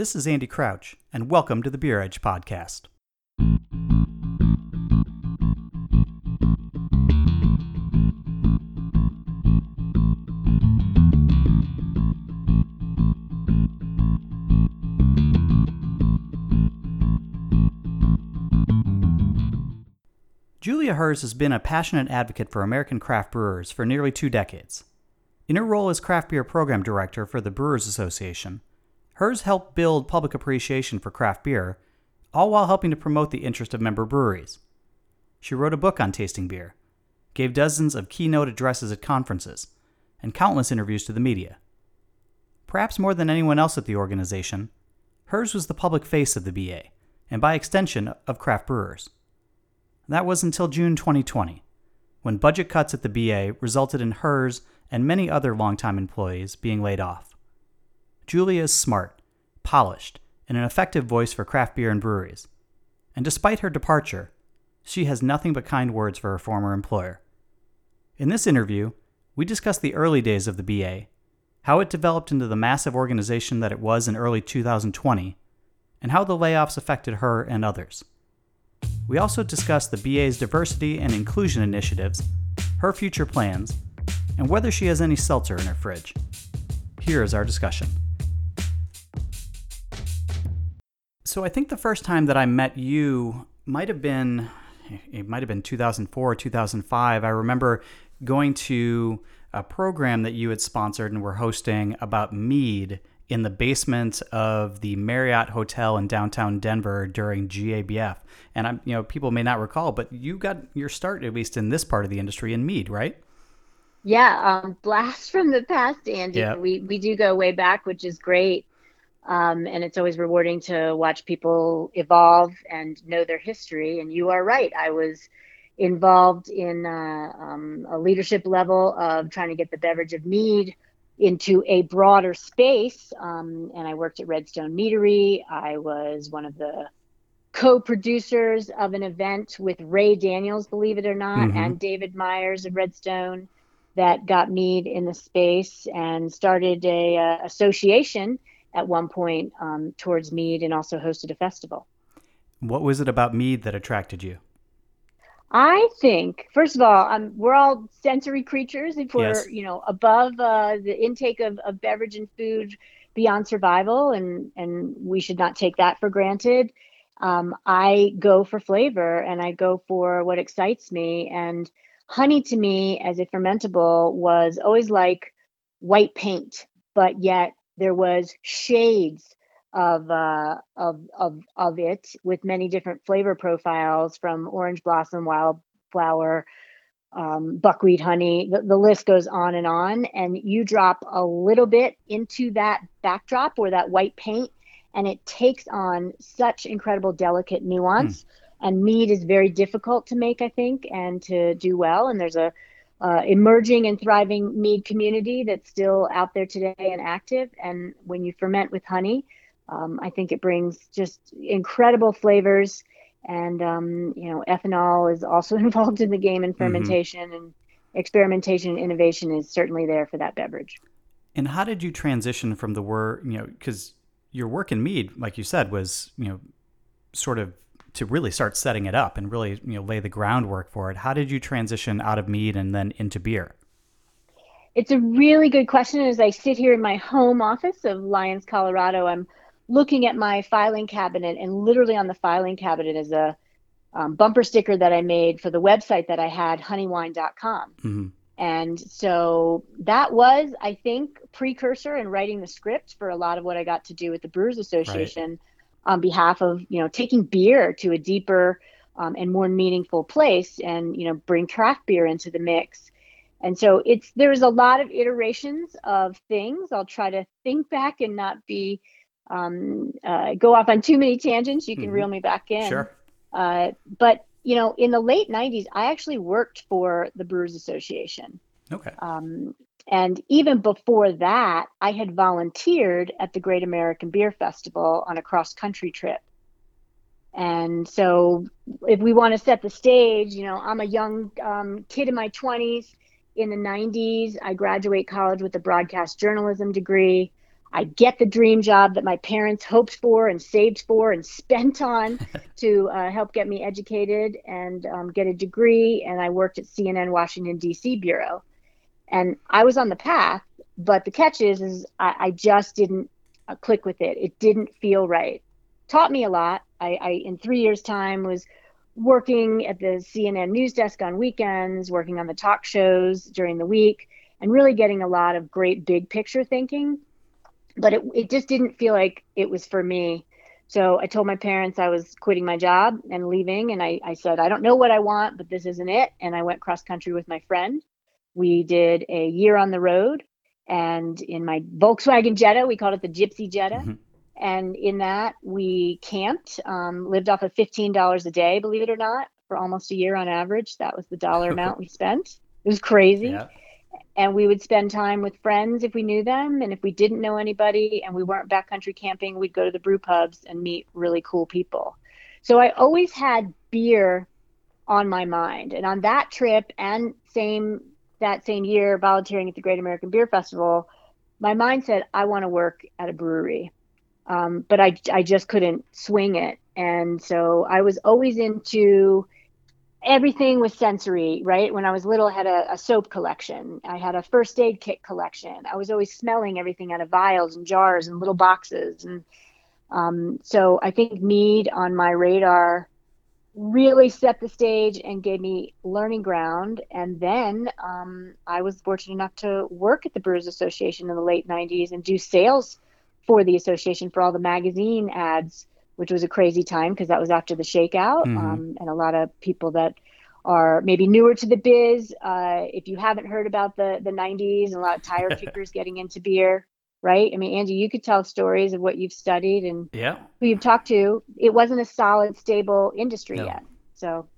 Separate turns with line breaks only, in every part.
This is Andy Crouch, and welcome to the Beer Edge Podcast. Julia Herz has been a passionate advocate for American craft brewers for nearly two decades. In her role as craft beer program director for the Brewers Association, Herz helped build public appreciation for craft beer, all while helping to promote the interest of member breweries. She wrote a book on tasting beer, gave dozens of keynote addresses at conferences, and countless interviews to the media. Perhaps more than anyone else at the organization, hers was the public face of the BA, and by extension, of craft brewers. That was until June 2020, when budget cuts at the BA resulted in hers and many other longtime employees being laid off. Julia is smart, polished, and an effective voice for craft beer and breweries. And despite her departure, she has nothing but kind words for her former employer. In this interview, we discuss the early days of the BA, how it developed into the massive organization that it was in early 2020, and how the layoffs affected her and others. We also discuss the BA's diversity and inclusion initiatives, her future plans, and whether she has any seltzer in her fridge. Here is our discussion. So I think the first time that I met you might have been it might have been 2004 or 2005. I remember going to a program that you had sponsored and were hosting about mead in the basement of the Marriott Hotel in downtown Denver during GABF. And I'm, you know, people may not recall, but you got your start at least in this part of the industry in mead, right?
Yeah, um, blast from the past, Andy.
Yeah.
We we do go way back, which is great, um, and it's always rewarding to watch people evolve and know their history. And you are right. I was involved in uh, um, a leadership level of trying to get the beverage of mead into a broader space. Um, and I worked at Redstone Meadery. I was one of the co-producers of an event with Ray Daniels, believe it or not,
Mhm.
and David Myers of Redstone that got mead in the space and started a uh, association at one point um, towards mead and also hosted a festival.
What was it about mead that attracted you?
I think, first of all, um, we're all sensory creatures. If we're,
Yes.
you know, above uh, the intake of, of beverage and food beyond survival, and and we should not take that for granted. Um, I go for flavor, and I go for what excites me. And honey, to me, as a fermentable, was always like white paint, but yet there was shades of uh, of of of it with many different flavor profiles from orange blossom, wildflower, um, buckwheat honey. The, the list goes on and on. And you drop a little bit into that backdrop or that white paint, and it takes on such incredible, delicate nuance. And mead is very difficult to make, I think, and to do well. And there's a uh, emerging and thriving mead community that's still out there today and active. And when you ferment with honey, um, I think it brings just incredible flavors. And, um, you know, ethanol is also involved in the game in fermentation and experimentation and innovation is certainly there for that beverage.
And how did you transition from the work, you know, because your work in mead, like you said, was, you know, sort of to really start setting it up and really, you know, lay the groundwork for it. How did you transition out of mead and then into beer?
It's a really good question. As I sit here in my home office of Lyons, Colorado, I'm looking at my filing cabinet, and literally on the filing cabinet is a um, bumper sticker that I made for the website that I had, honeywine.com.
hmm
And so that was, I think, precursor in writing the script for a lot of what I got to do with the Brewers Association on behalf of, you know, taking beer to a deeper um, and more meaningful place and, you know, bring craft beer into the mix. And so it's there's a lot of iterations of things. I'll try to think back and not be um, uh, go off on too many tangents. You can
Mhm.
reel me back in.
Sure.
Uh, but you know, in the late '90s, I actually worked for the Brewers Association.
Okay.
Um, and even before that, I had volunteered at the Great American Beer Festival on a cross country trip. And so, if we want to set the stage, you know, I'm a young um, kid in my 20s. In the 90s, I graduate college with a broadcast journalism degree. I get the dream job that my parents hoped for and saved for and spent on to uh, help get me educated and um, get a degree. And I worked at CNN Washington, D.C. Bureau. And I was on the path, but the catch is, is I, I just didn't uh, click with it. It didn't feel right. Taught me a lot. I, I, in three years' time, was working at the CNN news desk on weekends, working on the talk shows during the week, and really getting a lot of great big picture thinking but it, it just didn't feel like it was for me. So I told my parents I was quitting my job and leaving. And I, I said, I don't know what I want, but this isn't it. And I went cross country with my friend. We did a year on the road. And in my Volkswagen Jetta, we called it the Gypsy Jetta. Mm-hmm. And in that, we camped, um, lived off of $15 a day, believe it or not, for almost a year on average. That was the dollar amount we spent. It was crazy. Yeah and we would spend time with friends if we knew them and if we didn't know anybody and we weren't backcountry camping we'd go to the brew pubs and meet really cool people so i always had beer on my mind and on that trip and same that same year volunteering at the great american beer festival my mind said i want to work at a brewery um, but I, I just couldn't swing it and so i was always into everything was sensory, right? When I was little, I had a, a, soap collection. I had a first aid kit collection. I was always smelling everything out of vials and jars and little boxes. And um, so I think mead on my radar really set the stage and gave me learning ground. And then um, I was fortunate enough to work at the Brewers Association in the late 90s and do sales for the association for all the magazine ads which was a crazy time because that was after the shakeout. Mm-hmm. Um, and a lot of people that are maybe newer to the biz, uh, if you haven't heard about the, the 90s and a lot of tire kickers getting into beer, right? I mean, Andy, you could tell stories of what you've studied and
yeah.
who you've talked to. It wasn't a solid, stable industry no. yet. So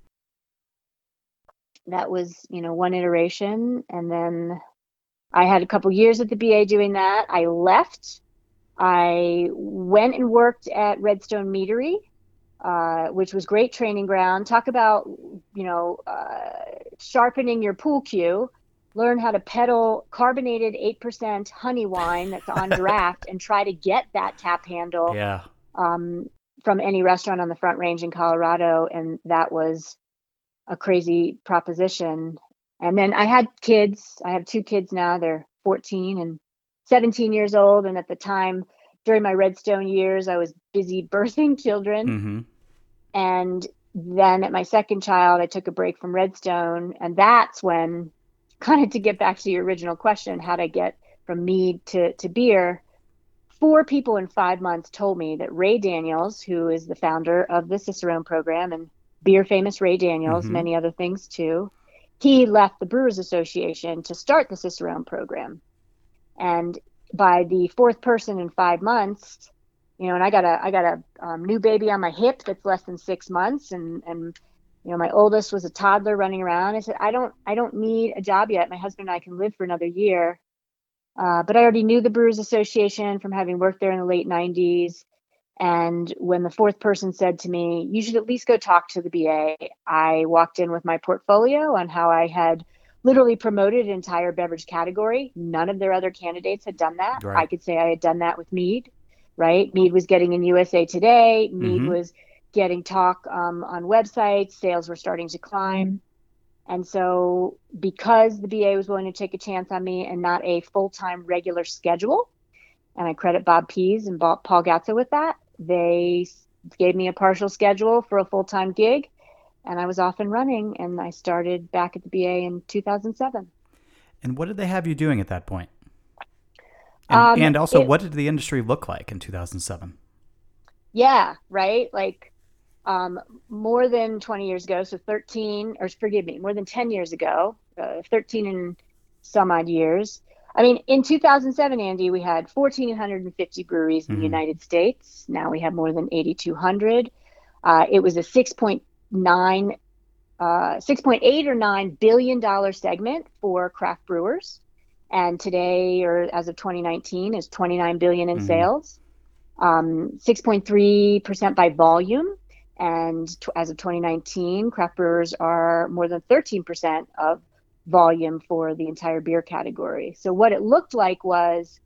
that was, you know, one iteration. And then I had a couple years at the BA doing that. I left I went and worked at Redstone Meadery, uh, which was great training ground. Talk about, you know, uh, sharpening your pool cue. Learn how to peddle carbonated 8% honey wine that's on draft and try to get that tap handle
yeah.
um, from any restaurant on the Front Range in Colorado. And that was a crazy proposition. And then I had kids. I have two kids now. They're 14 and 17 years old. And at the time, during my Redstone years, I was busy birthing children.
Mm-hmm.
And then at my second child, I took a break from Redstone. And that's when, kind of to get back to your original question, how to get from mead to, to beer, four people in five months told me that Ray Daniels, who is the founder of the Cicerone program and beer famous Ray Daniels, mm-hmm. many other things too, he left the Brewers Association to start the Cicerone program. And by the fourth person in five months, you know, and I got a I got a um, new baby on my hip that's less than six months, and and you know, my oldest was a toddler running around. I said, I don't I don't need a job yet. My husband and I can live for another year. Uh, but I already knew the Brewers Association from having worked there in the late '90s. And when the fourth person said to me, "You should at least go talk to the BA," I walked in with my portfolio on how I had literally promoted an entire beverage category. None of their other candidates had done that. Right. I could say I had done that with Mead, right? Mead was getting in USA Today. Mead mm-hmm. was getting talk um, on websites. Sales were starting to climb. And so, because the BA was willing to take a chance on me and not a full time regular schedule, and I credit Bob Pease and Paul Gatza with that, they gave me a partial schedule for a full time gig and I was off and running. And I started back at the BA in 2007.
And what did they have you doing at that point? And, um, and also, it, what did the industry look like in 2007?
Yeah, right. Like um, more than 20 years ago, so 13, or forgive me, more than 10 years ago, uh, 13 and some odd years. I mean, in 2007, Andy, we had 1,450 breweries in mm-hmm. the United States. Now we have more than 8,200. Uh, it was a 6.9, uh, 6.8 or 9 billion dollar segment for craft brewers. And today, or as of 2019, is 29 billion in mm-hmm. sales, um, 6.3% by volume. And as of 2019, craft brewers are more than 13% of volume for the entire beer category. So what it looked like was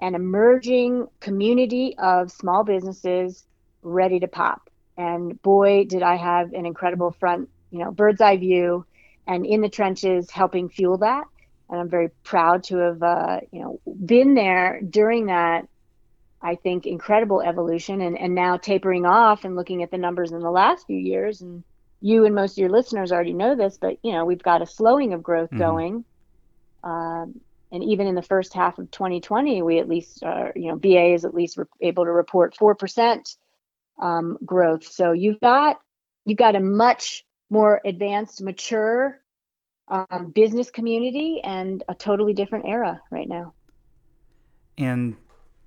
an emerging community of small businesses ready to pop. And boy, did I have an incredible front, you know, bird's eye view and in the trenches helping fuel that. And I'm very proud to have, uh, you know, been there during that, I think, incredible evolution and, and now tapering off and looking at the numbers in the last few years. And you and most of your listeners already know this, but, you know, we've got a slowing of growth mm-hmm. going. Um, and even in the first half of 2020, we at least, uh, you know, BA is at least re- able to report 4% um, growth. So you've got you've got a much more advanced, mature um, business community and a totally different era right now.
And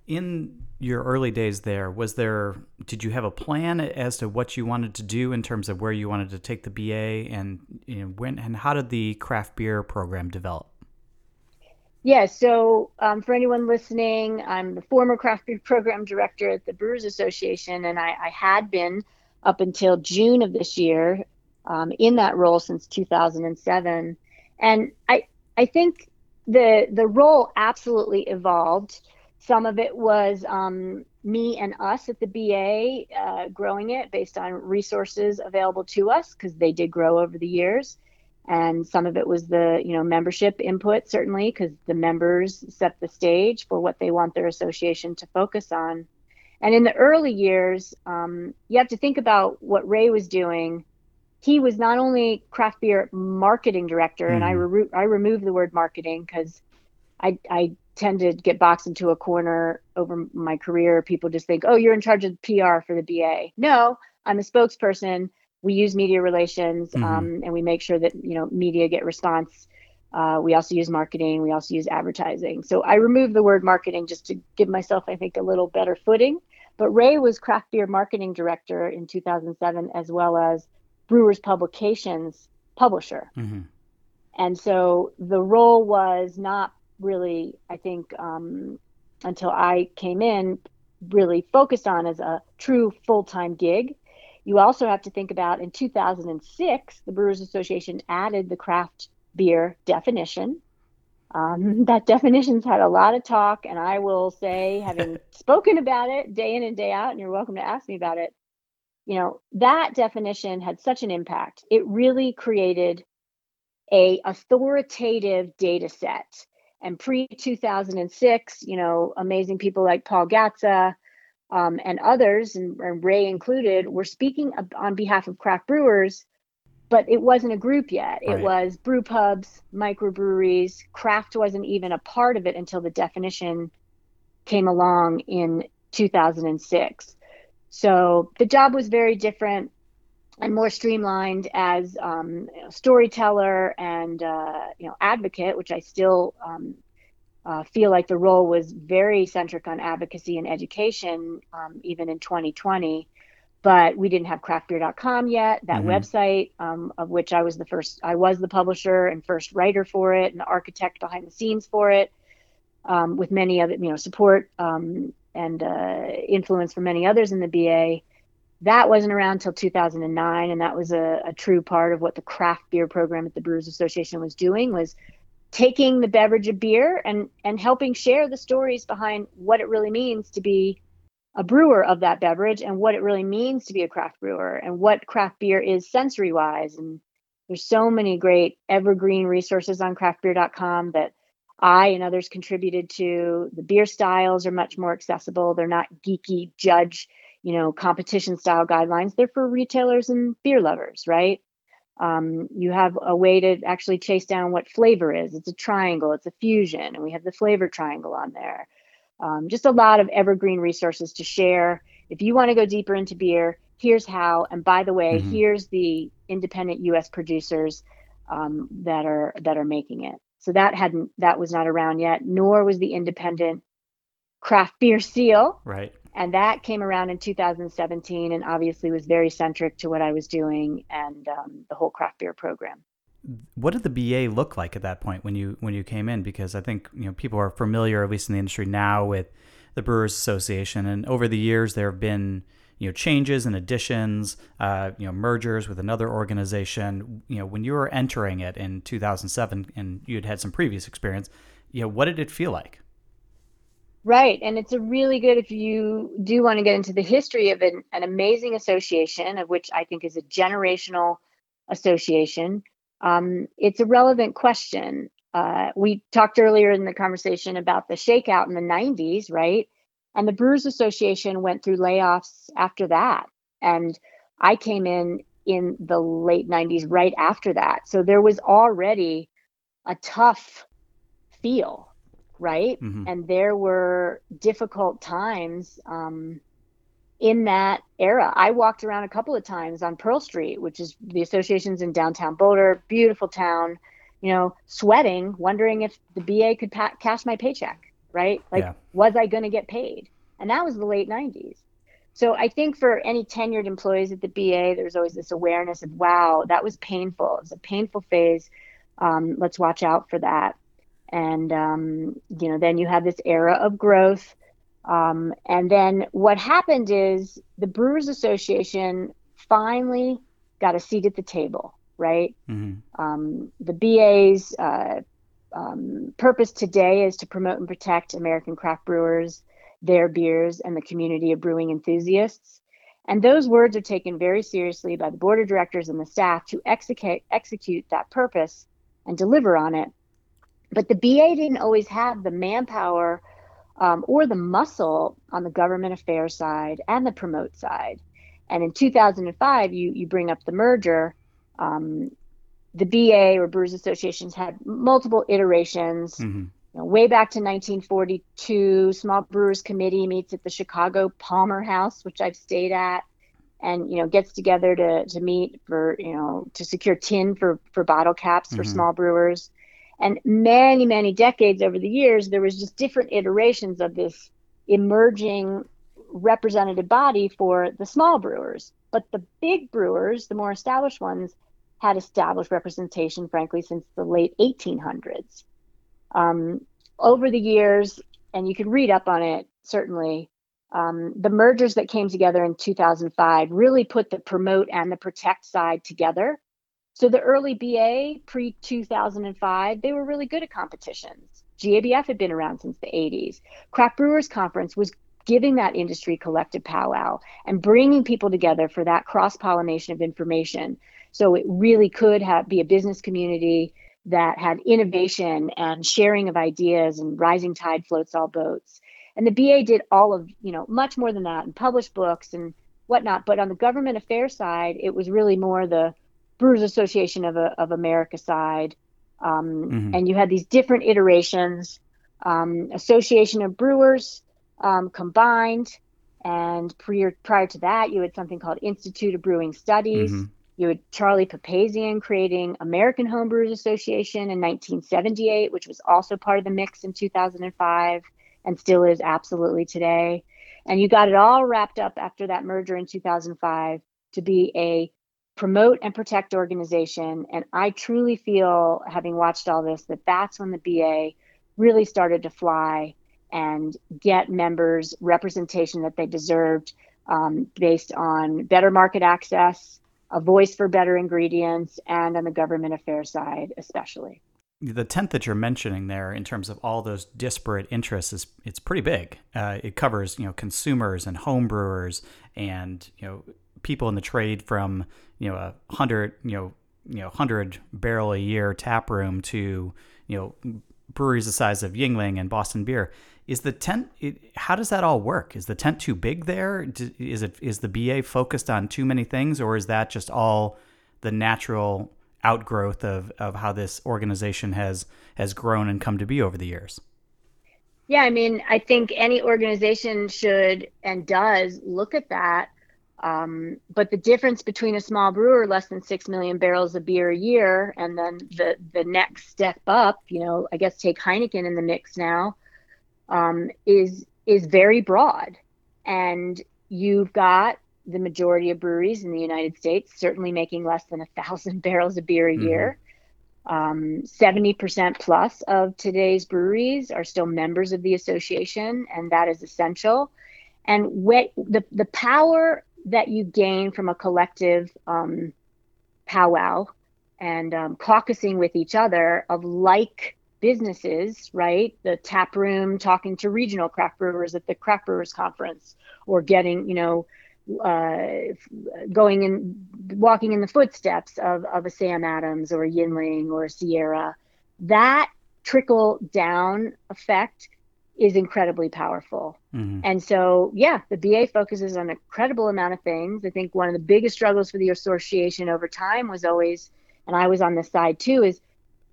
in your early days there, was there did you have a plan as to what you wanted to do in terms of where you wanted to take the BA and you know, when and how did the craft beer program develop?
Yeah, so um, for anyone listening, I'm the former craft beer program director at the Brewers Association, and I, I had been up until June of this year um, in that role since 2007. And I, I think the the role absolutely evolved. Some of it was um, me and us at the BA uh, growing it based on resources available to us because they did grow over the years and some of it was the you know membership input certainly because the members set the stage for what they want their association to focus on and in the early years um, you have to think about what ray was doing he was not only craft beer marketing director mm-hmm. and I, mm-hmm. re- I removed the word marketing because I, I tend to get boxed into a corner over my career. People just think oh you're in charge of pr for the ba no i'm a spokesperson. We use media relations mm-hmm. um, and we make sure that you know media get response. Uh, we also use marketing. We also use advertising. So i removed the word marketing just to give myself i think a little better footing. But ray was craft beer marketing director in 2007 as well as brewers publications publisher. Mm-hmm. and so the role was not really i think um, until i came in really focused on as a true full-time gig you also have to think about in 2006, the Brewers Association added the craft beer definition. Um, that definition's had a lot of talk, and I will say, having spoken about it day in and day out, and you're welcome to ask me about it, you know, that definition had such an impact. It really created a authoritative data set. And pre 2006, you know, amazing people like Paul Gatza, um, and others, and, and, Ray included, were speaking on behalf of craft brewers, but it wasn't a group yet. Right. It was brew pubs, microbreweries. Craft wasn't even a part of it until the definition came along in 2006. So the job was very different and more streamlined as um, you know, storyteller and uh, you know advocate, which I still um, uh, feel like the role was very centric on advocacy and education, um, even in 2020. But we didn't have craftbeer.com yet, that mm-hmm. website um, of which I was the first, I was the publisher and first writer for it and the architect behind the scenes for it, um, with many other, you know, support um, and uh, influence from many others in the BA. That wasn't around until 2009, and that was a, a true part of what the craft beer program at the Brewers Association was doing was taking the beverage of beer and and helping share the stories behind what it really means to be a brewer of that beverage and what it really means to be a craft brewer and what craft beer is sensory wise and there's so many great evergreen resources on craftbeer.com that I and others contributed to. The beer styles are much more accessible. They're not geeky judge, you know, competition style guidelines. They're for retailers and beer lovers, right? Um, you have a way to actually chase down what flavor is. It's a triangle, it's a fusion, and we have the flavor triangle on there. Um, just a lot of evergreen resources to share. If you want to go deeper into beer, here's how. And by the way, mm-hmm. here's the independent U.S. producers um, that are that are making it. So that hadn't that was not around yet. Nor was the independent craft beer seal.
Right
and that came around in 2017 and obviously was very centric to what i was doing and um, the whole craft beer program.
What did the ba look like at that point when you when you came in? Because i think you know people are familiar at least in the industry now with the brewers association. And over the years there have been you know changes and additions uh, you know mergers with another organization. You know when you were entering it in 2007 and you had had some previous experience you know what did it feel like
Right. And it's a really good, if you do want to get into the history of an, an amazing association, of which I think is a generational association, um, it's a relevant question. Uh, we talked earlier in the conversation about the shakeout in the 90s, right? And the Brewers Association went through layoffs after that. And I came in in the late 90s right after that. So there was already a tough feel right? Mm-hmm. And there were difficult times um, in that era. I walked around a couple of times on Pearl Street, which is the associations in downtown Boulder, beautiful town, you know, sweating, wondering if the BA could pa- cash my paycheck, right? Like, yeah. was I going to get paid? And that was the late 90s. So I think for any tenured employees at the BA, there's always this awareness of, wow, that was painful. It was a painful phase. Um, let's watch out for that and um, you know then you have this era of growth. Um, and then what happened is the brewers association finally got a seat at the table right? Mm-hmm. um, the ba's uh, um, purpose today is to promote and protect american craft brewers their beers and the community of brewing enthusiasts. And those words are taken very seriously by the board of directors and the staff to execute execute that purpose and deliver on it but the BA didn't always have the manpower um, or the muscle on the government affairs side and the promote side. And in 2005, you you bring up the merger. Um, the BA or Brewers Associations had multiple iterations. Mm-hmm. You know, way back to 1942, Small Brewers Committee meets at the Chicago Palmer House, which I've stayed at, and you know gets together to to meet for you know to secure tin for for bottle caps mm-hmm. for small brewers. And many, many decades over the years, there was just different iterations of this emerging representative body for the small brewers. But the big brewers, the more established ones, had established representation, frankly, since the late 1800s. Um, over the years, and you can read up on it certainly, um, the mergers that came together in 2005 really put the promote and the protect side together so the early BA pre 2005, they were really good at competitions. GABF had been around since the 80s. Craft Brewers Conference was giving that industry collective powwow and bringing people together for that cross pollination of information. So it really could have be a business community that had innovation and sharing of ideas and rising tide floats all boats. And the BA did all of, you know, much more than that and published books and whatnot. But on the government affairs side, it was really more the Brewers Association of, of America side. Um, mm-hmm. And you had these different iterations um, Association of Brewers um, combined. And prior, prior to that, you had something called Institute of Brewing Studies. Mm-hmm. You had Charlie Papazian creating American Homebrewers Association in 1978, which was also part of the mix in 2005 and still is absolutely today. And you got it all wrapped up after that merger in 2005 to be a promote and protect organization. And I truly feel, having watched all this, that that's when the BA really started to fly and get members representation that they deserved um, based on better market access, a voice for better ingredients, and on the government affairs side, especially.
The tent that you're mentioning there, in terms of all those disparate interests, is it's pretty big. Uh, it covers you know consumers and homebrewers and you know people in the trade from you know a hundred you know you know hundred barrel a year tap room to you know breweries the size of Yuengling and Boston Beer. Is the tent? It, how does that all work? Is the tent too big there? Is it is the BA focused on too many things, or is that just all the natural outgrowth of, of how this organization has has grown and come to be over the years?
Yeah, I mean, I think any organization should and does look at that um, but the difference between a small brewer, less than six million barrels of beer a year, and then the the next step up, you know, I guess take Heineken in the mix now, um, is is very broad, and you've got the majority of breweries in the United States certainly making less than a thousand barrels of beer a mm-hmm. year. Um, 70% plus of today's breweries are still members of the association, and that is essential. And what the, the power that you gain from a collective um, powwow and um, caucusing with each other of like businesses, right? The tap room talking to regional craft brewers at the craft brewers conference, or getting, you know, uh, going in, walking in the footsteps of, of a Sam Adams or a Yuengling or a Sierra. That trickle down effect is incredibly powerful. Mm-hmm. And so, yeah, the BA focuses on an incredible amount of things. I think one of the biggest struggles for the association over time was always, and I was on this side too, is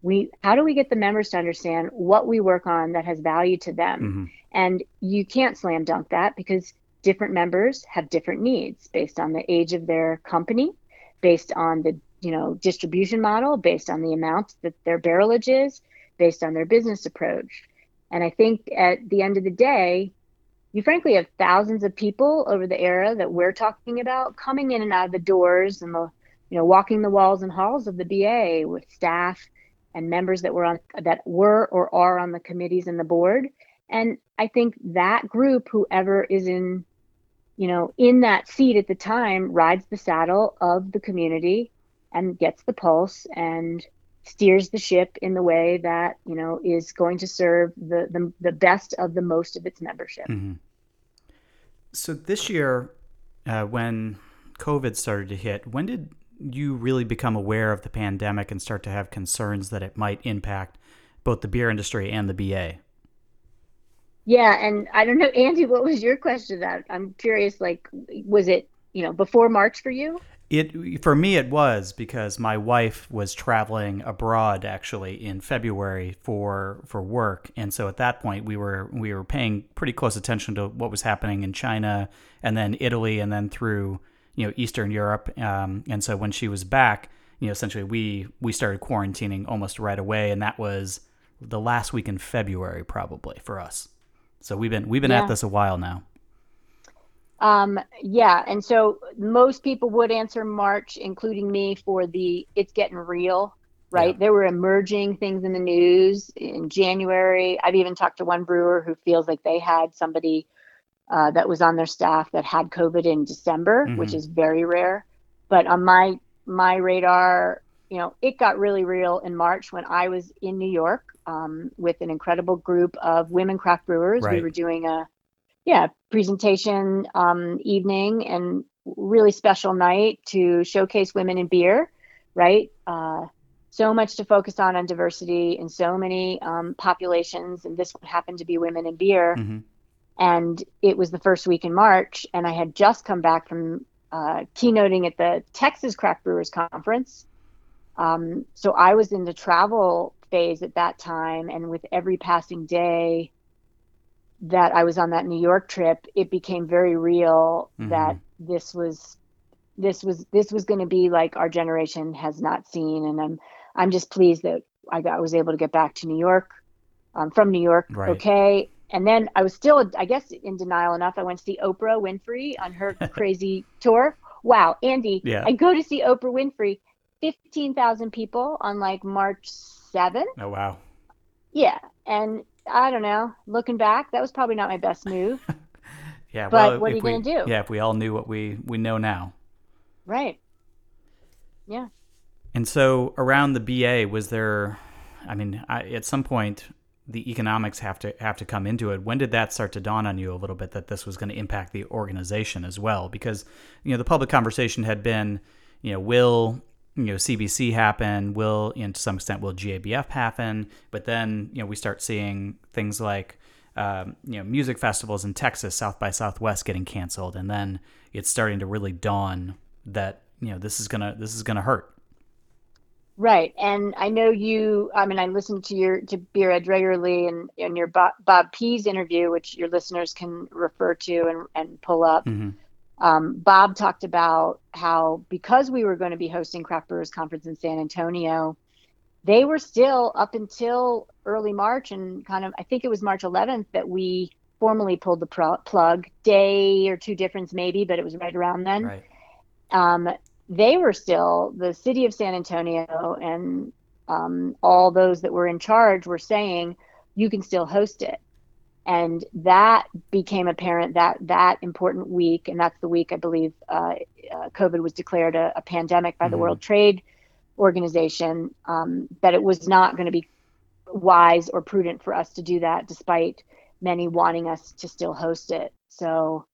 we how do we get the members to understand what we work on that has value to them? Mm-hmm. And you can't slam dunk that because different members have different needs based on the age of their company, based on the you know distribution model, based on the amount that their barrelage is, based on their business approach. And I think at the end of the day, you frankly have thousands of people over the era that we're talking about coming in and out of the doors and the, you know, walking the walls and halls of the BA with staff and members that were on that were or are on the committees and the board. And I think that group, whoever is in, you know, in that seat at the time, rides the saddle of the community and gets the pulse and steers the ship in the way that you know is going to serve the the, the best of the most of its membership. Mm-hmm.
So this year, uh, when COVID started to hit, when did you really become aware of the pandemic and start to have concerns that it might impact both the beer industry and the BA?
Yeah, and I don't know, Andy, what was your question? That I'm curious. Like, was it you know before March for you?
It for me it was because my wife was traveling abroad actually in February for for work, and so at that point we were we were paying pretty close attention to what was happening in China and then Italy and then through you know Eastern Europe. Um, and so when she was back, you know essentially we we started quarantining almost right away, and that was the last week in February probably for us. So we've been we've been yeah. at this a while now.
Um, yeah, and so most people would answer March, including me, for the it's getting real, right? Yeah. There were emerging things in the news in January. I've even talked to one brewer who feels like they had somebody uh, that was on their staff that had COVID in December, mm-hmm. which is very rare. But on my my radar, you know, it got really real in March when I was in New York um, with an incredible group of women craft brewers. Right. We were doing a yeah presentation um, evening and really special night to showcase women in beer right? Uh, so much to focus on on diversity in so many um, populations and this happened to be women in beer. Mm-hmm. and it was the first week in march and i had just come back from uh, keynoting at the texas craft brewers conference. Um, so i was in the travel phase at that time and with every passing day that I was on that New York trip, it became very real mm-hmm. that this was this was this was going to be like our generation has not seen, and I'm I'm just pleased that I got was able to get back to New York um, from New York. Right. Okay, and then I was still I guess in denial enough. I went to see Oprah Winfrey on her crazy tour. Wow, Andy, yeah. I go to see Oprah Winfrey, fifteen thousand people on like March seventh.
Oh wow.
Yeah, and I don't know. Looking back, that was probably not my best move.
yeah,
but
well,
what are you going to do?
Yeah, if we all knew what we we know now.
Right. Yeah.
And so around the BA, was there? I mean, I, at some point, the economics have to have to come into it. When did that start to dawn on you a little bit that this was going to impact the organization as well? Because you know the public conversation had been, you know, will you know CBC happen? Will, you know, to some extent, will GABF happen? But then you know we start seeing things like um, you know music festivals in Texas, South by Southwest getting canceled, and then it's starting to really dawn that you know this is gonna this is gonna hurt.
Right, and I know you. I mean, I listen to your to Beer Edge regularly, and in your Bob, Bob Pease interview, which your listeners can refer to and and pull up. Mm-hmm um, Bob talked about how because we were going to be hosting Craft Brewers Conference in San Antonio, they were still up until early March and kind of I think it was March 11th that we formally pulled the pro- plug. Day or two difference maybe, but it was right around then. Right. Um, they were still the city of San Antonio and um, all those that were in charge were saying you can still host it and that became apparent that that important week and that's the week i believe uh, uh, covid was declared a, a pandemic by mm-hmm. the world trade organization um, that it was not going to be wise or prudent for us to do that, despite many wanting us to still host it. So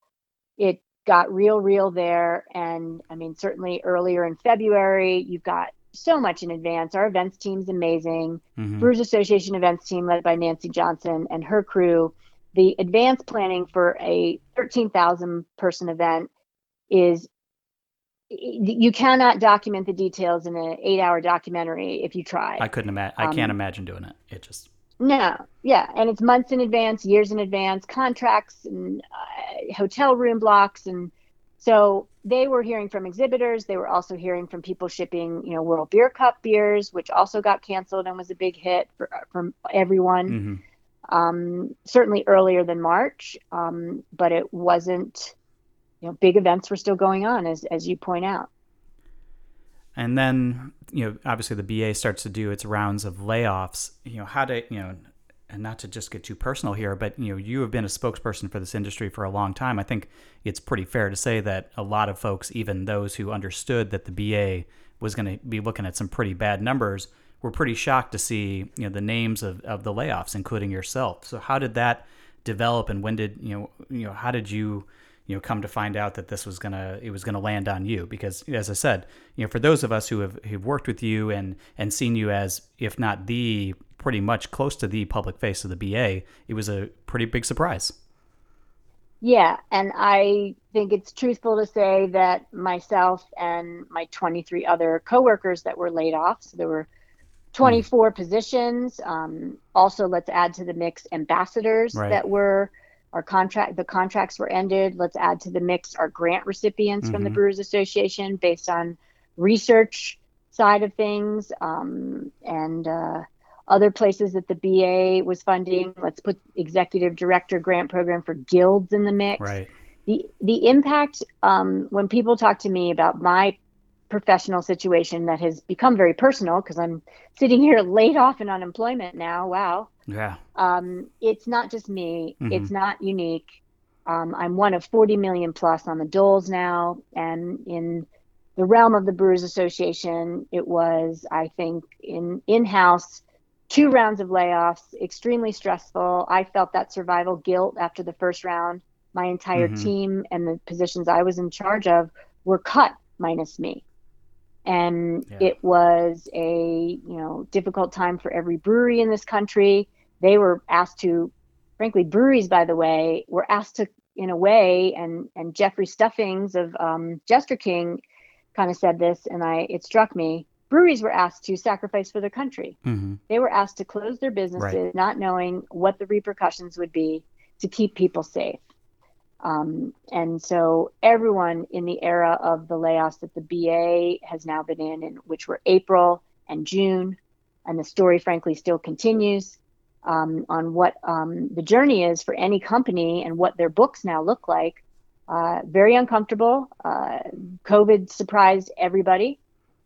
it got real, real there. And I mean, certainly earlier in February, you've got so much in advance. Our events team's amazing. Mm-hmm. Brewers Association events team led by Nancy Johnson and her crew. The advance planning for a 13,000 person event is you cannot document the details in an eight hour documentary if you try.
I couldn't imagine. I um, can't imagine doing it. It just.
No, yeah, and it's months in advance, years in advance, contracts and uh, hotel room blocks, and so they were hearing from exhibitors. They were also hearing from people shipping, you know, World Beer Cup beers, which also got canceled and was a big hit for from everyone. Mm-hmm. Um, certainly earlier than March, um, but it wasn't you know, big events were still going on, as as you point out.
And then, you know, obviously the BA starts to do its rounds of layoffs. You know, how to, you know, and not to just get too personal here, but you know, you have been a spokesperson for this industry for a long time. I think it's pretty fair to say that a lot of folks, even those who understood that the BA was going to be looking at some pretty bad numbers, were pretty shocked to see you know the names of, of the layoffs, including yourself. So how did that develop, and when did you know you know how did you you know come to find out that this was gonna it was gonna land on you because as I said you know for those of us who have who've worked with you and and seen you as if not the pretty much close to the public face of the BA it was a pretty big surprise.
Yeah, and I think it's truthful to say that myself and my 23 other coworkers that were laid off, so there were 24 mm. positions. Um, also, let's add to the mix ambassadors right. that were our contract the contracts were ended let's add to the mix our grant recipients mm-hmm. from the mm-hmm. brewers association based on research side of things um, and uh, other places that the ba was funding let's put executive director grant program for guilds in the mix
right
the the impact um, when people talk to me about my professional situation that has become very personal because I'm sitting here laid off in unemployment now. Wow.
Yeah.
Um, it's not just me. Mm-hmm. It's not unique. Um, I'm one of 40 million plus on the doles now, and in the realm of the Brewers Association, it was I think in in-house two rounds of layoffs, extremely stressful. I felt that survival guilt after the first round. My entire mm-hmm. team and the positions I was in charge of were cut minus me and yeah. it was a you know difficult time for every brewery in this country they were asked to frankly breweries by the way were asked to in a way and and jeffrey stuffings of um, jester king kind of said this and i it struck me breweries were asked to sacrifice for their country mm-hmm. they were asked to close their businesses right. not knowing what the repercussions would be to keep people safe um, and so everyone in the era of the layoffs that the BA has now been in, in which were April and June, and the story frankly still continues um, on what um, the journey is for any company and what their books now look like. Uh, very uncomfortable. Uh, COVID surprised everybody,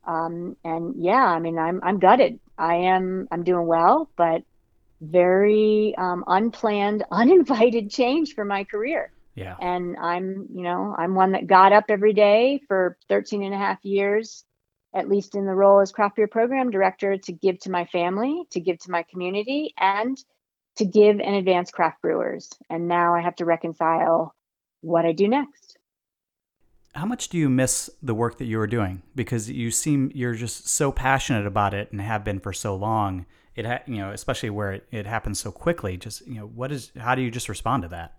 um, and yeah, I mean, I'm I'm gutted. I am I'm doing well, but very um, unplanned, uninvited change for my career.
Yeah.
And I'm, you know, I'm one that got up every day for 13 and a half years, at least in the role as craft beer program director, to give to my family, to give to my community, and to give and advance craft brewers. And now I have to reconcile what I do next.
How much do you miss the work that you were doing? Because you seem you're just so passionate about it and have been for so long. It ha- you know, especially where it, it happens so quickly. Just you know, what is how do you just respond to that?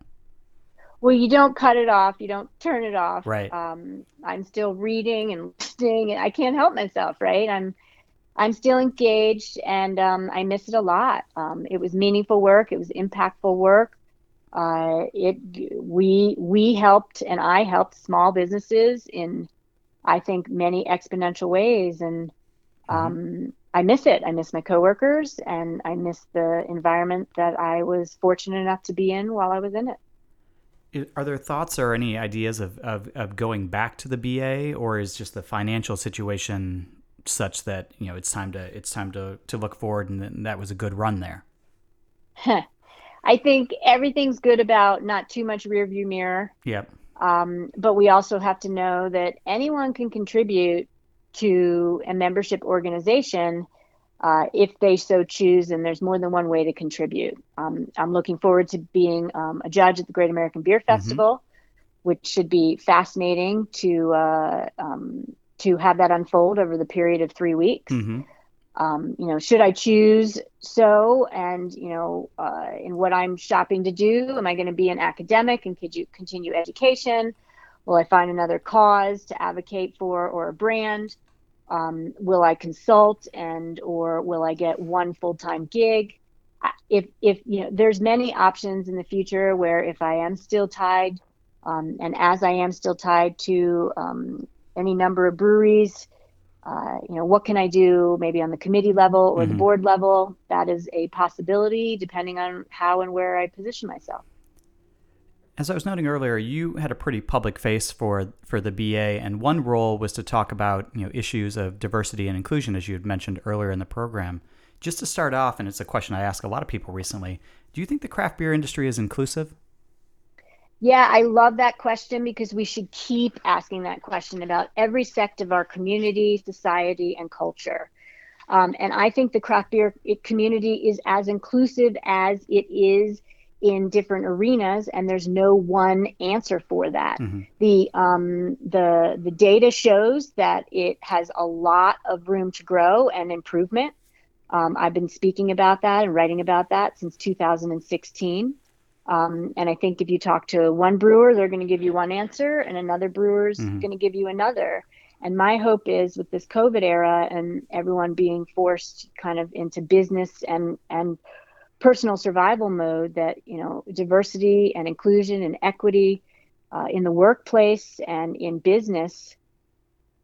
well you don't cut it off you don't turn it off
right
um, i'm still reading and listening and i can't help myself right i'm i'm still engaged and um, i miss it a lot um, it was meaningful work it was impactful work uh, it we we helped and i helped small businesses in i think many exponential ways and mm-hmm. Um, i miss it i miss my coworkers and i miss the environment that i was fortunate enough to be in while i was in it
are there thoughts or any ideas of, of, of going back to the BA, or is just the financial situation such that you know it's time to it's time to to look forward, and that was a good run there?
I think everything's good about not too much rear view mirror.
Yep.
Um, but we also have to know that anyone can contribute to a membership organization uh, if they so choose, and there's more than one way to contribute. Um, I'm looking forward to being um, a judge at the Great American Beer mm-hmm. Festival, mm-hmm. which should be fascinating to uh, um, to have that unfold over the period of three weeks. Mm-hmm. Um, you know, should I choose so, and you know, uh, in what I'm shopping to do, am I going to be an academic and could you continue education? Will I find another cause to advocate for or a brand? Um, will I consult and or will I get one full-time gig? If if you know, there's many options in the future where if I am still tied, um, and as I am still tied to um, any number of breweries, uh, you know, what can I do maybe on the committee level or mm-hmm. the board level? That is a possibility depending on how and where I position myself.
As I was noting earlier, you had a pretty public face for for the BA, and one role was to talk about you know issues of diversity and inclusion, as you had mentioned earlier in the program. Just to start off, and it's a question I ask a lot of people recently: Do you think the craft beer industry is inclusive?
Yeah, I love that question because we should keep asking that question about every sect of our community, society, and culture. Um, and I think the craft beer community is as inclusive as it is in different arenas and there's no one answer for that mm-hmm. the um, the the data shows that it has a lot of room to grow and improvement um, i've been speaking about that and writing about that since 2016 um, and i think if you talk to one brewer they're going to give you one answer and another brewer's mm-hmm. going to give you another and my hope is with this covid era and everyone being forced kind of into business and and personal survival mode that you know diversity and inclusion and equity uh, in the workplace and in business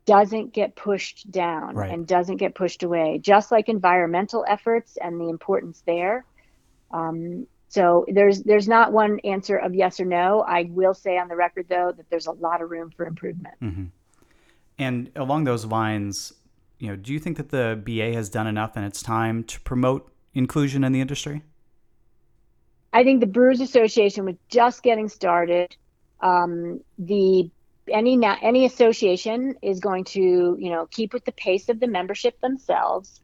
doesn't get pushed down right. and doesn't get pushed away just like environmental efforts and the importance there um, so there's there's not one answer of yes or no i will say on the record though that there's a lot of room for improvement
mm-hmm. and along those lines you know do you think that the ba has done enough in its time to promote inclusion in the industry?
I think the Brewers Association was just getting started. Um, the any any association is going to you know keep with the pace of the membership themselves.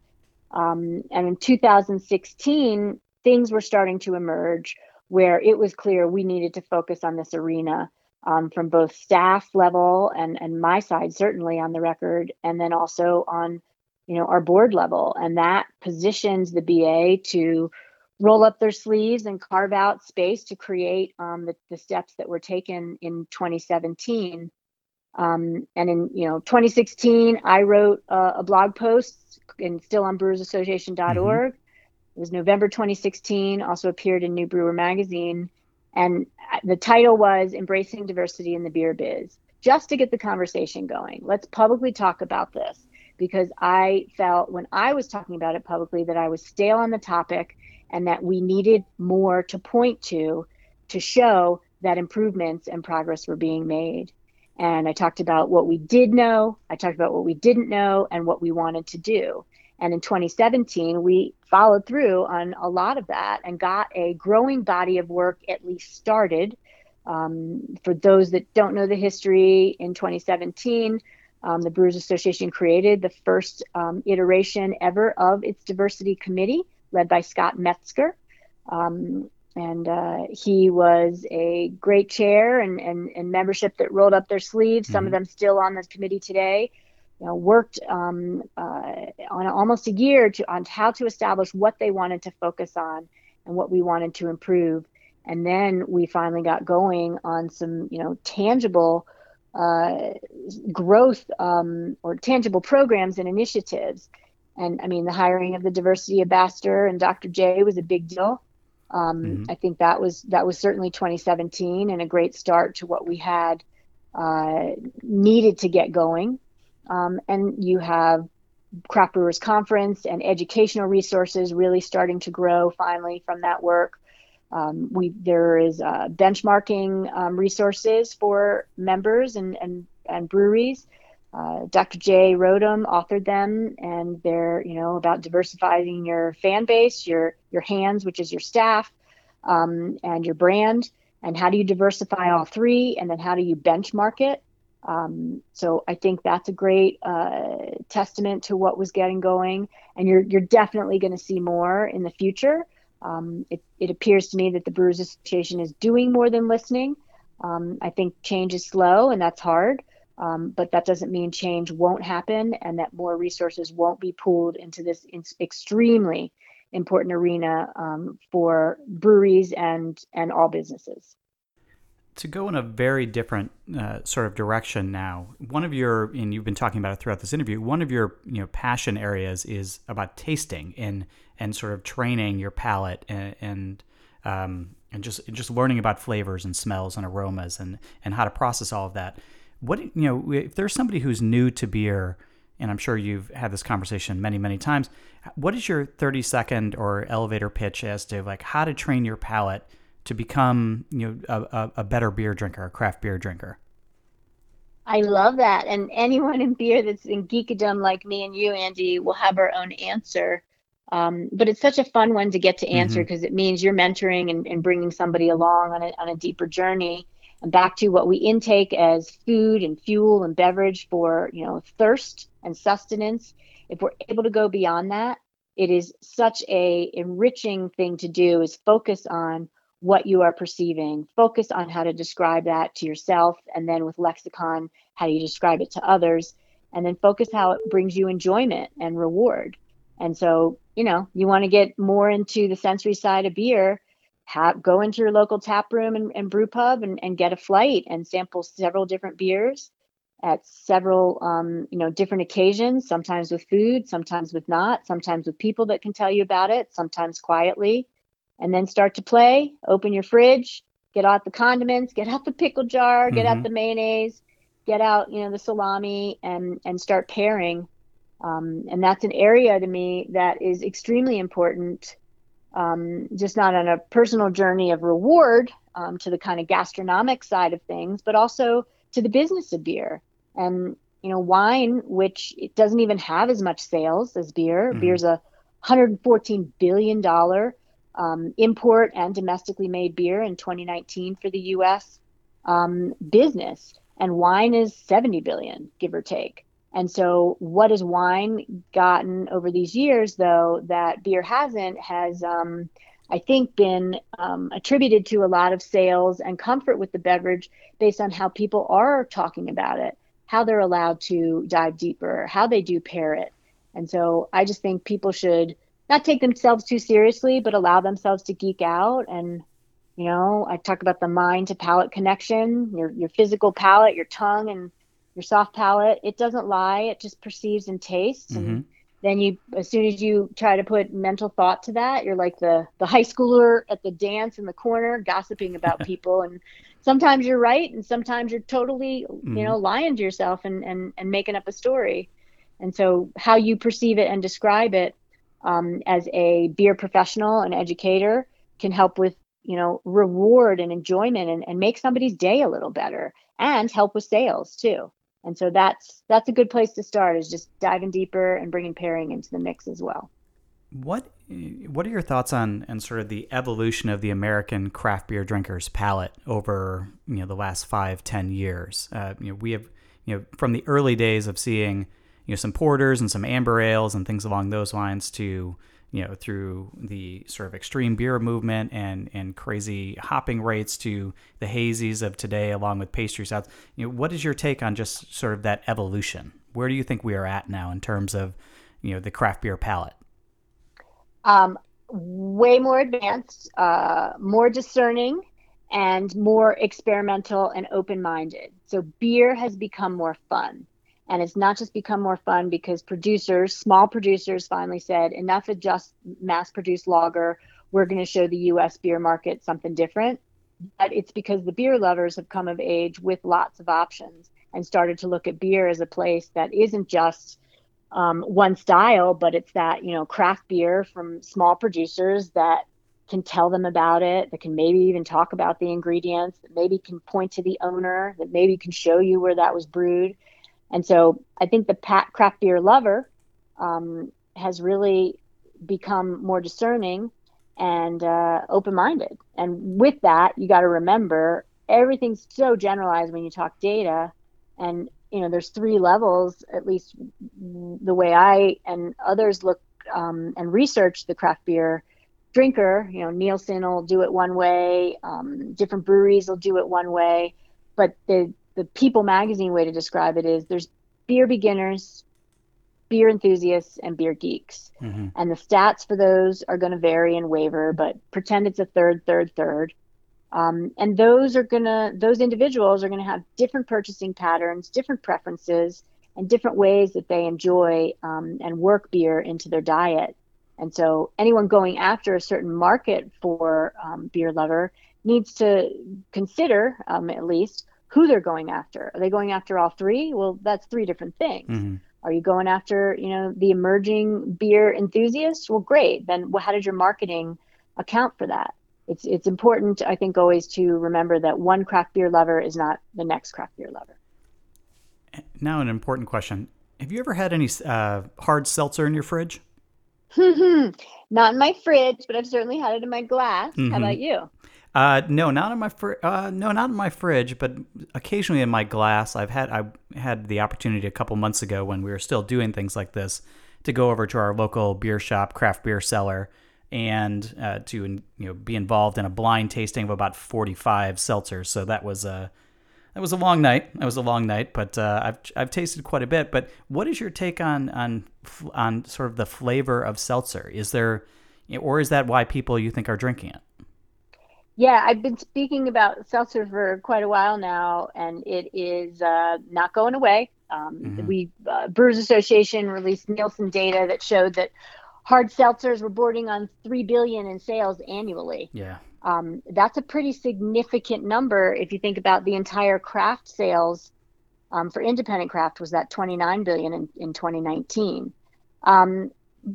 Um, and in 2016, things were starting to emerge where it was clear we needed to focus on this arena um, from both staff level and and my side certainly on the record, and then also on you know our board level and that positions the ba to roll up their sleeves and carve out space to create um, the, the, steps that were taken in 2017 um, and in you know 2016 i wrote uh, a blog post and still on brewersassociation.org mm-hmm. It was november 2016 also appeared in new brewer magazine and the title was embracing diversity in the beer biz just to get the conversation going let's publicly talk about this because I felt when I was talking about it publicly that I was stale on the topic and that we needed more to point to to show that improvements and progress were being made. And I talked about what we did know, I talked about what we didn't know, and what we wanted to do. And in 2017, we followed through on a lot of that and got a growing body of work at least started. Um, for those that don't know the history, in 2017, um, the Brewers Association created the first um, iteration ever of its diversity committee, led by Scott Metzger. Um, and uh, he was a great chair and, and, and, membership that rolled up their sleeves. Some mm-hmm. of them still on this committee today. You know, worked um, uh, on almost a year to on how to establish what they wanted to focus on and what we wanted to improve. And then we finally got going on some, you know, tangible uh, growth um, or tangible programs and initiatives. And I mean, the hiring of the diversity ambassador and Dr. J was a big deal. Um, mm-hmm. I think that was that was certainly 2017 and a great start to what we had uh, needed to get going. Um, and you have Craft Brewers Conference and educational resources really starting to grow finally from that work. Um, we there is uh, benchmarking um, resources for members and and, and breweries. Uh, Dr. J wrote them, authored them, and they're you know about diversifying your fan base, your your hands, which is your staff, um, and your brand, and how do you diversify all three, and then how do you benchmark it. Um, so I think that's a great uh, testament to what was getting going, and you're you're definitely going to see more in the future. Um, it, it appears to me that the Brewers Association is doing more than listening. Um, I think change is slow, and that's hard. Um, but that doesn't mean change won't happen, and that more resources won't be pooled into this in- extremely important arena um, for breweries and and all businesses
to go in a very different uh, sort of direction now. One of your, and you've been talking about it throughout this interview. One of your, you know, passion areas is about tasting and and sort of training your palate and and um, and just just learning about flavors and smells and aromas and and how to process all of that. What you know, if there's somebody who's new to beer, and I'm sure you've had this conversation many many times. What is your 30 second or elevator pitch as to like how to train your palate? To become you know a, a better beer drinker, a craft beer drinker?
I love that. And anyone in beer that's in geekdom like me and you, Andy, will have our own answer. Um, but it's such a fun one to get to answer because mm-hmm. it means you're mentoring and, and, bringing somebody along on a, on a deeper journey. And back to what we intake as food and fuel and beverage for, you know, thirst and sustenance. If we're able to go beyond that, it is such a enriching thing to do is focus on what you are perceiving. Focus on how to describe that to yourself, and then with lexicon, how you describe it to others, and then focus how it brings you enjoyment and reward. And so, you know, you want to get more into the sensory side of beer. Have, go into your local tap room and, and brew pub and, and get a flight and sample several different beers at several um, you know different occasions sometimes with food sometimes with not sometimes with people that can tell you about it sometimes quietly and then start to play. Open your fridge, get out the condiments, get out the pickle jar, get mm-hmm. out the mayonnaise, get out you know the salami, and and start pairing. Um, and that's an area to me that is extremely important. Um, just not on a personal journey of reward um, to the kind of gastronomic side of things, but also to the business of beer. And you know, wine, which it doesn't even have as much sales as beer. Mm-hmm. Beer's a 114 billion dollar um, import and domestically made beer in 2019 for the U.S. Um, business, and wine is 70 billion, give or take. And so, what has wine gotten over these years, though, that beer hasn't, has um, I think been um, attributed to a lot of sales and comfort with the beverage based on how people are talking about it, how they're allowed to dive deeper, how they do pair it. And so, I just think people should not take themselves too seriously, but allow themselves to geek out. And, you know, I talk about the mind to palate connection, your, your physical palate, your tongue and your soft palate. It doesn't lie. It just perceives and tastes. Mm-hmm. And then you, as soon as you try to put mental thought to that, you're like the, the high schooler at the dance in the corner, gossiping about people. And sometimes you're right. And sometimes you're totally, mm-hmm. you know, lying to yourself and, and, and making up a story. And so how you perceive it and describe it um, as a beer professional and educator can help with you know reward and enjoyment and, and make somebody's day a little better and help with sales too and so that's that's a good place to start is just diving deeper and bringing pairing into the mix as well
what what are your thoughts on and sort of the evolution of the American craft beer drinkers palate over you know the last five ten years? Uh, you know we have you know from the early days of seeing you know some porters and some amber ales and things along those lines to you know through the sort of extreme beer movement and and crazy hopping rates to the hazies of today along with pastry stouts. You know what is your take on just sort of that evolution? Where do you think we are at now in terms of you know the craft beer palate?
Um, way more advanced uh, more discerning and more experimental and open-minded. So beer has become more fun and it's not just become more fun because producers, small producers, finally said, enough of just mass produced lager. We're going to show the US beer market something different. But it's because the beer lovers have come of age with lots of options and started to look at beer as a place that isn't just um, one style, but it's that, you know, craft beer from small producers that can tell them about it, that can maybe even talk about the ingredients, that maybe can point to the owner, that maybe can show you where that was brewed and so I think the pat, craft beer lover um, has really become more discerning and uh, open minded. And with that, you got to remember everything's so generalized when you talk data. And you know, there's three levels, at least the way I and others look um, and research the craft beer drinker. You know, Nielsen will do it one way, um, different breweries will do it one way, but the the People Magazine way to describe it is there's beer beginners, beer enthusiasts, and beer geeks, mm-hmm. and the stats for those are going to vary and waver. But pretend it's a third, third, third. Um, and those are gonna those individuals are gonna have different purchasing patterns, different preferences, and different ways that they enjoy um, and work beer into their diet. And so anyone going after a certain market for um, beer lover needs to consider um, at least who they're going after. Are they going after all three? Well, that's three different things. Mm-hmm. Are you going after, you know, the emerging beer enthusiasts? Well, great. Then how did your marketing account for that? it's it's important I think always to remember that one craft beer lover is not the next craft beer lover.
Now an important question: Have you ever had any uh, hard seltzer in your fridge?
not in my fridge, but I've certainly had it in my glass. Mm-hmm. How about you?
Uh, no, not in my fr- uh, no, not in my fridge, but occasionally in my glass. I've had I had the opportunity a couple months ago when we were still doing things like this to go over to our local beer shop, craft beer cellar, and uh, to you know be involved in a blind tasting of about 45 seltzers. So that was a that was a long night. That was a long night, but uh, I've I've tasted quite a bit. But what is your take on on on sort of the flavor of seltzer? Is there, or is that why people you think are drinking it?
Yeah, I've been speaking about seltzer for quite a while now, and it is uh, not going away. Um, mm-hmm. We uh, Brewers Association released Nielsen data that showed that hard seltzers were boarding on three billion in sales annually.
Yeah.
Um, that's a pretty significant number if you think about the entire craft sales um, for independent craft was that 29 billion in, in 2019. Um,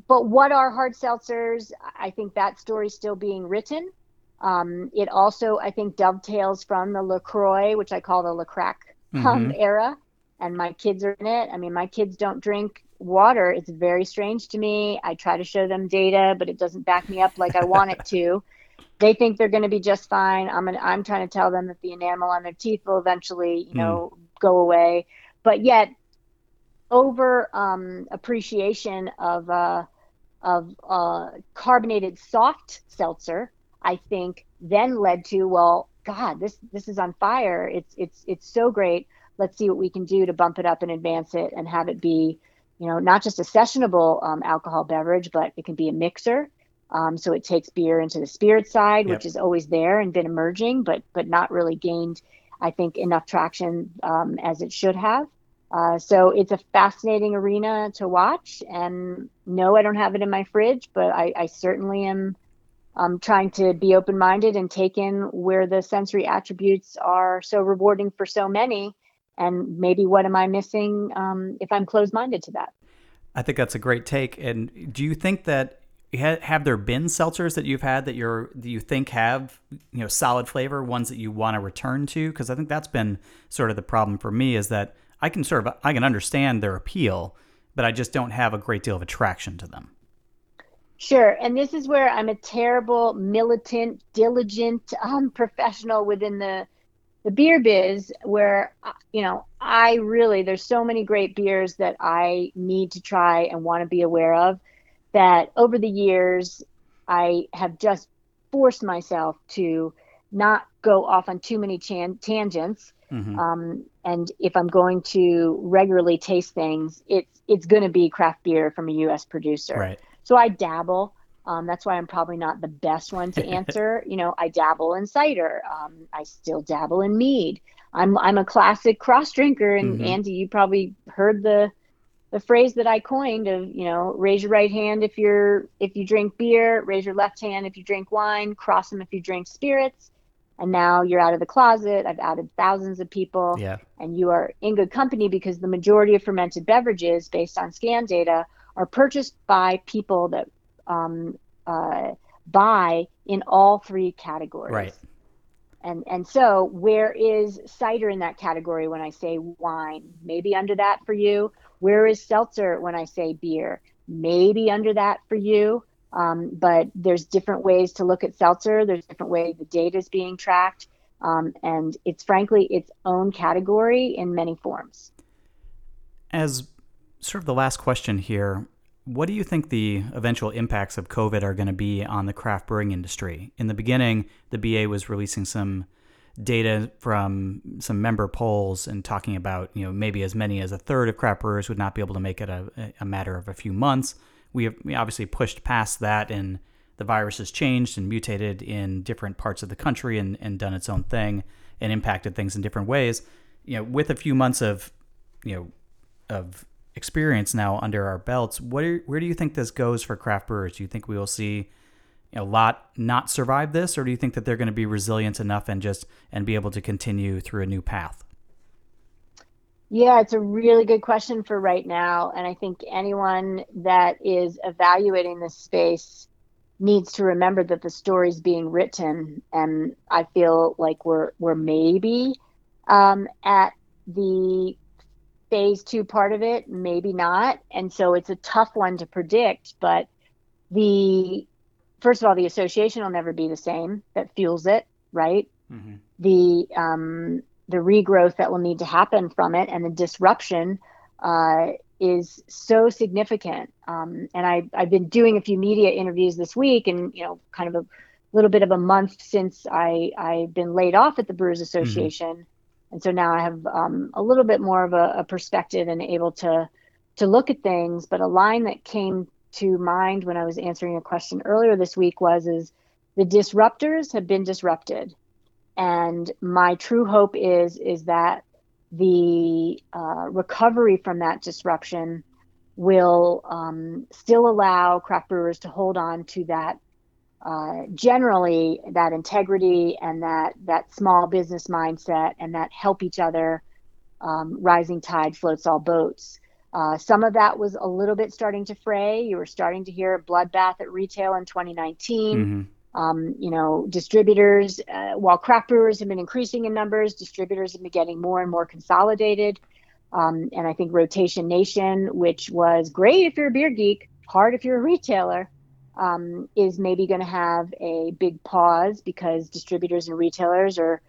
but what are hard seltzers? I think that story's still being written. Um, it also, I think, dovetails from the LaCroix, which I call the LaCrack um, mm-hmm. era, and my kids are in it. I mean, my kids don't drink water it's very strange to me i try to show them data but it doesn't back me up like i want it to they think they're going to be just fine i'm an, i'm trying to tell them that the enamel on their teeth will eventually you know mm. go away but yet over um, appreciation of uh, of uh, carbonated soft seltzer i think then led to well god this this is on fire it's it's it's so great let's see what we can do to bump it up and advance it and have it be you know, not just a sessionable um, alcohol beverage, but it can be a mixer. Um, so it takes beer into the spirit side, yep. which is always there and been emerging, but but not really gained, I think, enough traction um, as it should have. Uh, so it's a fascinating arena to watch. And no, I don't have it in my fridge, but I, I certainly am um, trying to be open minded and take in where the sensory attributes are so rewarding for so many and maybe what am I missing um, if I'm closed minded to that?
I think that's a great take. And do you think that have there been seltzers that you've had that you're that you think have you know solid flavor, ones that you want to return to? Because I think that's been sort of the problem for me is that I can sort of I can understand their appeal, but I just don't have a great deal of attraction to them.
Sure, and this is where I'm a terrible, militant, diligent um, professional within the the beer biz where uh, you know i really there's so many great beers that i need to try and want to be aware of that over the years i have just forced myself to not go off on too many chan- tangents mm-hmm. um, and if i'm going to regularly taste things it's it's going to be craft beer from a us producer
right.
So i dabble um, that's why I'm probably not the best one to answer. you know, I dabble in cider. Um, I still dabble in mead. I'm I'm a classic cross drinker, and mm-hmm. Andy, you probably heard the the phrase that I coined of you know raise your right hand if you're if you drink beer, raise your left hand if you drink wine, cross them if you drink spirits. And now you're out of the closet. I've added thousands of people,
yeah.
and you are in good company because the majority of fermented beverages, based on scan data, are purchased by people that um, uh, buy in all three categories.
Right.
And and so where is cider in that category when I say wine? Maybe under that for you. Where is seltzer when I say beer? Maybe under that for you. Um, but there's different ways to look at seltzer. There's different ways the data is being tracked. Um, and it's frankly its own category in many forms.
As sort of the last question here, what do you think the eventual impacts of COVID are going to be on the craft brewing industry? In the beginning, the BA was releasing some data from some member polls and talking about, you know, maybe as many as a third of craft brewers would not be able to make it a, a matter of a few months. We have we obviously pushed past that and the virus has changed and mutated in different parts of the country and, and done its own thing and impacted things in different ways. You know, with a few months of, you know, of experience now under our belts, what are, where do you think this goes for craft brewers? Do you think we will see a lot not survive this, or do you think that they're going to be resilient enough and just and be able to continue through a new path?
Yeah, it's a really good question for right now, and I think anyone that is evaluating this space needs to remember that the story's being written, and I feel like we're we're maybe um, at the phase two part of it, maybe not, and so it's a tough one to predict. But the first of all, the association will never be the same that fuels it, right? Mm-hmm. The um, the regrowth that will need to happen from it and the disruption uh, is so significant. Um, and I, I've been doing a few media interviews this week, and you know, kind of a little bit of a month since I I've been laid off at the Brewers mm-hmm. Association, mm-hmm. And so now I have um, a little bit more of a, a perspective and able to to look at things. But a line that came to mind when I was answering a question earlier this week was is the disruptors have been disrupted. And my true hope is is that the uh, recovery from that disruption will um, still allow craft brewers to hold on to that uh, generally that integrity and that that small business mindset and that help each other um, rising tide floats all boats uh, some of that was a little bit starting to fray. You were starting to hear a bloodbath at retail in 2019. Mm-hmm. Um, you know, distributors, uh, while craft brewers have been increasing in numbers, distributors have been getting more and more consolidated. Um, and I think Rotation Nation, which was great if you're a beer geek, hard if you're a retailer, um, is maybe going to have a big pause because distributors and retailers are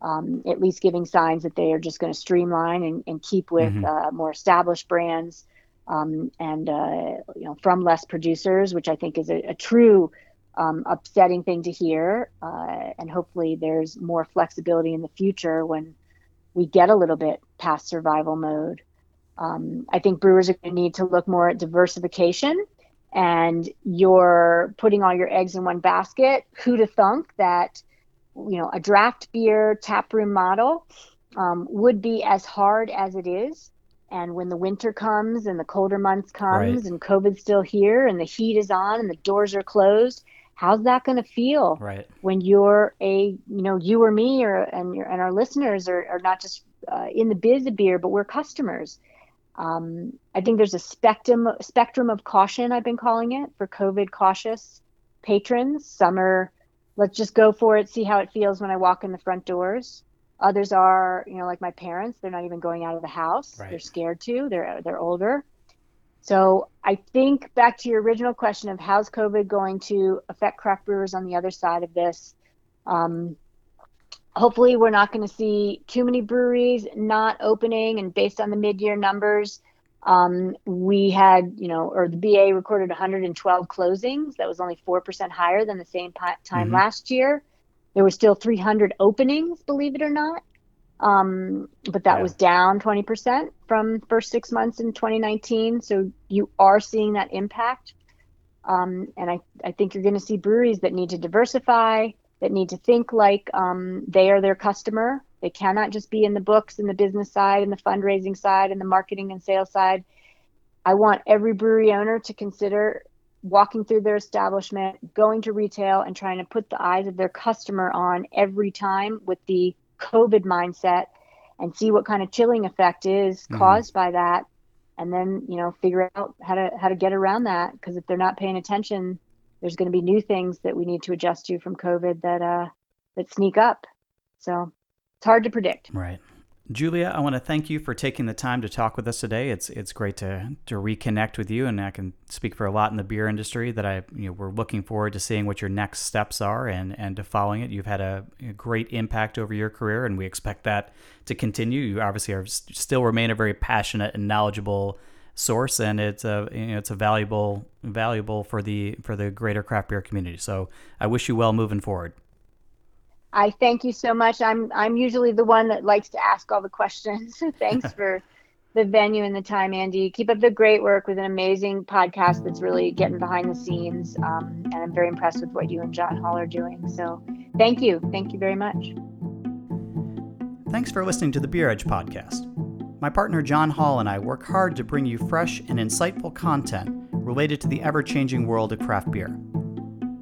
um, at least giving signs that they are just going to streamline and, and, keep with mm-hmm. uh, more established brands um, and uh, you know from less producers, which I think is a, a true um, upsetting thing to hear. Uh, and hopefully, there's more flexibility in the future when we get a little bit past survival mode. Um, I think brewers are going to need to look more at diversification. And you're putting all your eggs in one basket. Who to thunk that you know, a draft beer taproom model um, would be as hard as it is. And when the winter comes and the colder months comes right. and COVID's still here and the heat is on and the doors are closed, how's that going to feel
right.
when you're a, you know, you or me or and your and our listeners are, are not just uh, in the biz of beer, but we're customers. Um, I think there's a spectrum spectrum of caution. I've been calling it for COVID cautious patrons. Some are let's just go for it, see how it feels when I walk in the front doors. Others are, you know, like my parents, they're not even going out of the house. Right. They're scared to. They're they're older. So I think back to your original question of how's COVID going to affect craft brewers on the other side of this. Um, hopefully, we're not going to see too many breweries not opening, and based on the mid-year numbers, um, we had, you know, or the BA recorded 112 closings. That was only 4% higher than the same time mm-hmm. last year. There were still 300 openings, believe it or not. Um, but that yeah. was down 20% from first six months in 2019. So you are seeing that impact. Um, and I, I think you're going to see breweries that need to diversify, that need to think like um, they are their customer they cannot just be in the books and the business side and the fundraising side and the marketing and sales side. I want every brewery owner to consider walking through their establishment, going to retail, and trying to put the eyes of their customer on every time with the COVID mindset and see what kind of chilling effect is mm-hmm. caused by that. And then, you know, figure out how to how to get around that. Because if they're not paying attention, there's going to be new things that we need to adjust to from COVID that uh that sneak up. So it's hard to predict.
Right. Julia, I want to thank you for taking the time to talk with us today. It's it's great to to reconnect with you, and I can speak for a lot in the beer industry that I you know we're looking forward to seeing what your next steps are and and to following it. You've had a, a great impact over your career, and we expect that to continue. You obviously are still remain a very passionate and knowledgeable source, and it's a you know, it's a valuable valuable for the for the greater craft beer community. So I wish you well moving forward.
I thank you so much. I'm I'm usually the one that likes to ask all the questions. Thanks for the venue and the time, Andy. Keep up the great work with an amazing podcast that's really getting behind the scenes. Um, and I'm very impressed with what you and John Holl are doing. So thank you. Thank you very much.
Thanks for listening to the Beer Edge podcast. My partner John Holl and I work hard to bring you fresh and insightful content related to the ever changing world of craft beer.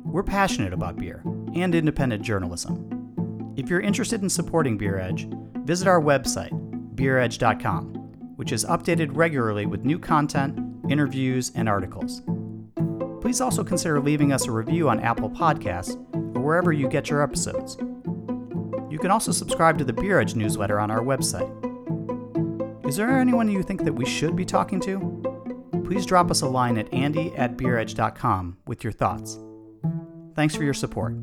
We're passionate about beer and independent journalism. If you're interested in supporting Beer Edge, visit our website, beeredge.com, which is updated regularly with new content, interviews, and articles. Please also consider leaving us a review on Apple Podcasts or wherever you get your episodes. You can also subscribe to the Beer Edge newsletter on our website. Is there anyone you think that we should be talking to? Please drop us a line at andy at beeredge.com with your thoughts. Thanks for your support.